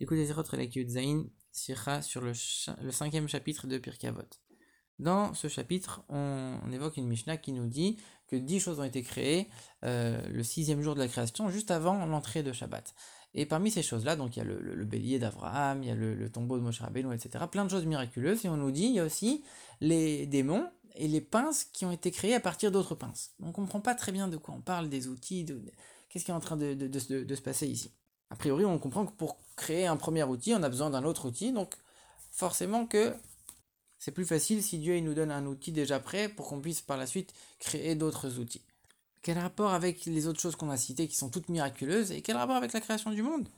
Écoutez Zerot Zain Sira sur le, cinquième chapitre de Pirkavot. Dans ce chapitre, on, évoque une Mishnah qui nous dit que dix choses ont été créées euh, le sixième jour de la création, juste avant l'entrée de Shabbat. Et parmi ces choses-là, donc il y a le, bélier d'Abraham, il y a le, tombeau de Moshe Rabbeinu, etc. Plein de choses miraculeuses. Et on nous dit, il y a aussi les démons et les pinces qui ont été créées à partir d'autres pinces. On ne comprend pas très bien de quoi on parle, des outils, de, qu'est-ce qui est en train de, se passer ici. A priori, on comprend que pour créer un premier outil, on a besoin d'un autre outil, donc forcément que c'est plus facile si Dieu nous donne un outil déjà prêt pour qu'on puisse par la suite créer d'autres outils. Quel rapport avec les autres choses qu'on a citées qui sont toutes miraculeuses et quel rapport avec la création du monde?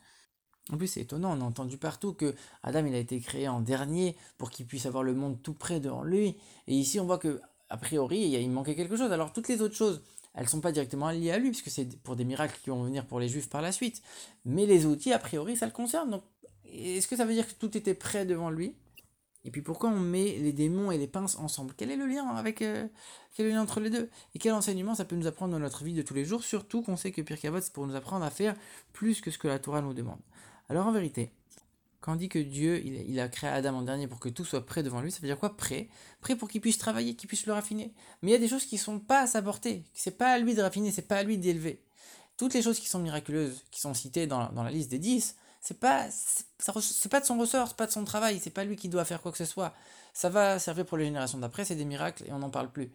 En plus, c'est étonnant, on a entendu partout que Adam il a été créé en dernier pour qu'il puisse avoir le monde tout près devant lui. Et ici, on voit que a priori, il manquait quelque chose. Alors toutes les autres choses, elles ne sont pas directement liées à lui, puisque c'est pour des miracles qui vont venir pour les juifs par la suite. Mais les outils, a priori, ça le concerne. Donc, est-ce que ça veut dire que tout était prêt devant lui? Et puis pourquoi on met les démons et les pinces ensemble? Quel est le lien avec euh, quel lien entre les deux? Et quel enseignement ça peut nous apprendre dans notre vie de tous les jours? Surtout qu'on sait que Pirkavot, c'est pour nous apprendre à faire plus que ce que la Torah nous demande. Alors en vérité, quand on dit que Dieu, il, a créé Adam en dernier pour que tout soit prêt devant lui, ça veut dire quoi Prêt? Prêt pour qu'il puisse travailler, qu'il puisse le raffiner. Mais il y a des choses qui ne sont pas à sa portée. C'est pas à lui de raffiner, c'est pas à lui d'élever. Toutes les choses qui sont miraculeuses, qui sont citées dans, la liste des dix, c'est pas, pas de son ressort, c'est pas de son travail, c'est pas lui qui doit faire quoi que ce soit. Ça va servir pour les générations d'après, c'est des miracles et on n'en parle plus.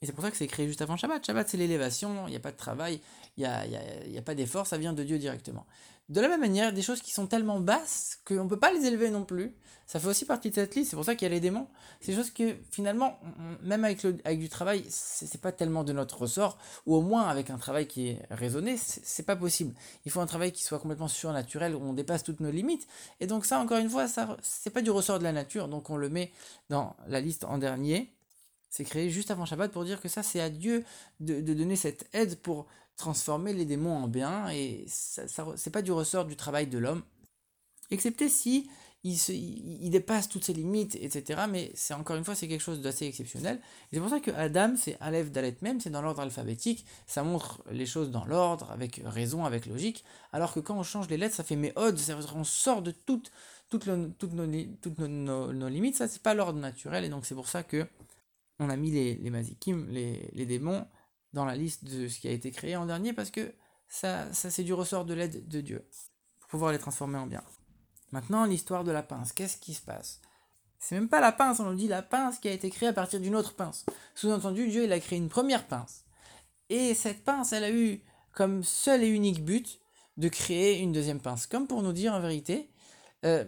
Et c'est pour ça que c'est créé juste avant Shabbat. Shabbat, c'est l'élévation, il n'y a pas de travail, il n'y a, y a, pas d'effort, ça vient de Dieu directement. De la même manière, des choses qui sont tellement basses qu'on ne peut pas les élever non plus, ça fait aussi partie de cette liste, c'est pour ça qu'il y a les démons. C'est des choses que finalement, même avec, le, avec du travail, c'est pas tellement de notre ressort, ou au moins avec un travail qui est raisonné, c'est pas possible. Il faut un travail qui soit complètement surnaturel, où on dépasse toutes nos limites. Et donc ça, encore une fois, ça c'est pas du ressort de la nature, donc on le met dans la liste en dernier. C'est créé juste avant Shabbat pour dire que ça, c'est à Dieu de, donner cette aide pour transformer les démons en bien, et ça, c'est pas du ressort du travail de l'homme, excepté si il, il, dépasse toutes ses limites, etc. Mais c'est encore une fois, c'est quelque chose d'assez exceptionnel. C'est pour ça que Adam, c'est Aleph, Dalet même, c'est dans l'ordre alphabétique, ça montre les choses dans l'ordre, avec raison, avec logique, alors que quand on change les lettres, ça fait méode, on sort de toutes, nos, toutes nos, limites, ça c'est pas l'ordre naturel, et donc c'est pour ça que on a mis les, les mazikim, les, les, démons, dans la liste de ce qui a été créé en dernier, parce que ça, c'est du ressort de l'aide de Dieu, pour pouvoir les transformer en bien. Maintenant, l'histoire de la pince, qu'est-ce qui se passe? C'est même pas la pince, on nous dit la pince qui a été créée à partir d'une autre pince. Sous-entendu, Dieu, il a créé une première pince. Et cette pince, elle a eu comme seul et unique but de créer une deuxième pince. Comme pour nous dire en vérité, euh,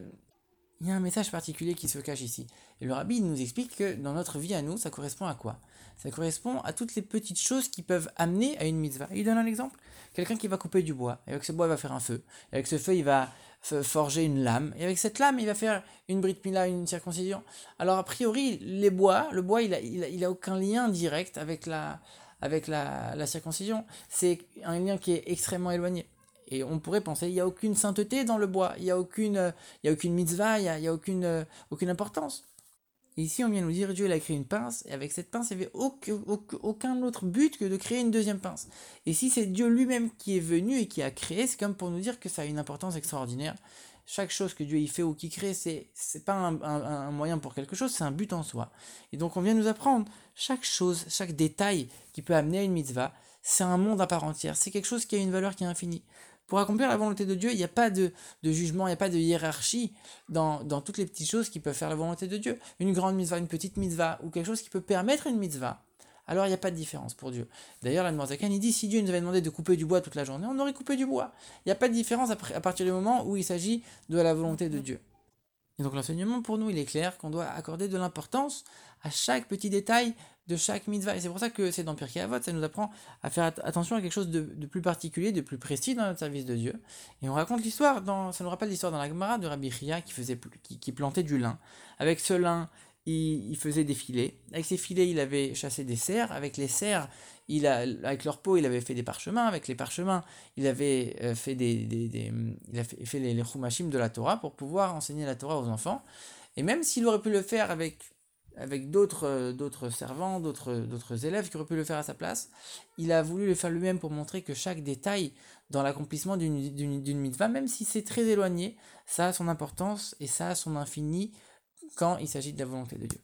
il y a un message particulier qui se cache ici. Et le rabbi nous explique que dans notre vie à nous, ça correspond à quoi? Ça correspond à toutes les petites choses qui peuvent amener à une mitzvah. il donne un exemple. Quelqu'un qui va couper du bois. Et avec ce bois, il va faire un feu. Avec ce feu, il va forger une lame. Et avec cette lame, il va faire une brit mila, une circoncision. Alors, a priori, les bois, le bois, il a, il a, aucun lien direct avec la, avec la, la circoncision. C'est un lien qui est extrêmement éloigné. Et on pourrait penser, il n'y a aucune sainteté dans le bois, il n'y a, aucune, il a aucune mitzvah, il n'y a, il y a aucune, aucune importance. Ici, on vient nous dire, Dieu a créé une pince, et avec cette pince, il n'y avait aucun, autre but que de créer une deuxième pince. Et si c'est Dieu lui-même qui est venu et qui a créé, c'est comme pour nous dire que ça a une importance extraordinaire. Chaque chose que Dieu y fait ou qui crée, c'est c'est pas un, un, moyen pour quelque chose, c'est un but en soi. Et donc on vient nous apprendre chaque chose, chaque détail qui peut amener à une mitzvah, c'est un monde à part entière, c'est quelque chose qui a une valeur qui est infinie. Pour accomplir la volonté de Dieu, il n'y a pas de, jugement, il n'y a pas de hiérarchie dans, toutes les petites choses qui peuvent faire la volonté de Dieu. Une grande mitzvah, une petite mitzvah, ou quelque chose qui peut permettre une mitzvah. Alors il n'y a pas de différence pour Dieu. D'ailleurs, la Zakan, il dit si Dieu nous avait demandé de couper du bois toute la journée, on aurait coupé du bois. Il n'y a pas de différence à partir du moment où il s'agit de la volonté de Dieu. Et donc l'enseignement pour nous, il est clair qu'on doit accorder de l'importance à chaque petit détail de chaque mitzvah. Et c'est pour ça que c'est dans Pirkei Avot, ça nous apprend à faire attention à quelque chose de, plus particulier, de plus précis dans notre service de Dieu. Et on raconte l'histoire, dans, ça nous rappelle l'histoire dans la Gemara de Rabbi Chia qui, faisait, qui, plantait du lin. Avec ce lin, il, faisait des filets. Avec ces filets, il avait chassé des cerfs. Avec les cerfs, il a, avec leur peau, il avait fait des parchemins. Avec les parchemins, il avait euh, fait, des, des, il a fait, les, les de la Torah pour pouvoir enseigner la Torah aux enfants. Et même s'il aurait pu le faire avec avec d'autres d'autres servants, d'autres élèves qui auraient pu le faire à sa place. Il a voulu le faire lui-même pour montrer que chaque détail dans l'accomplissement d'une mitzvah, même si c'est très éloigné, ça a son importance et ça a son infini quand il s'agit de la volonté de Dieu.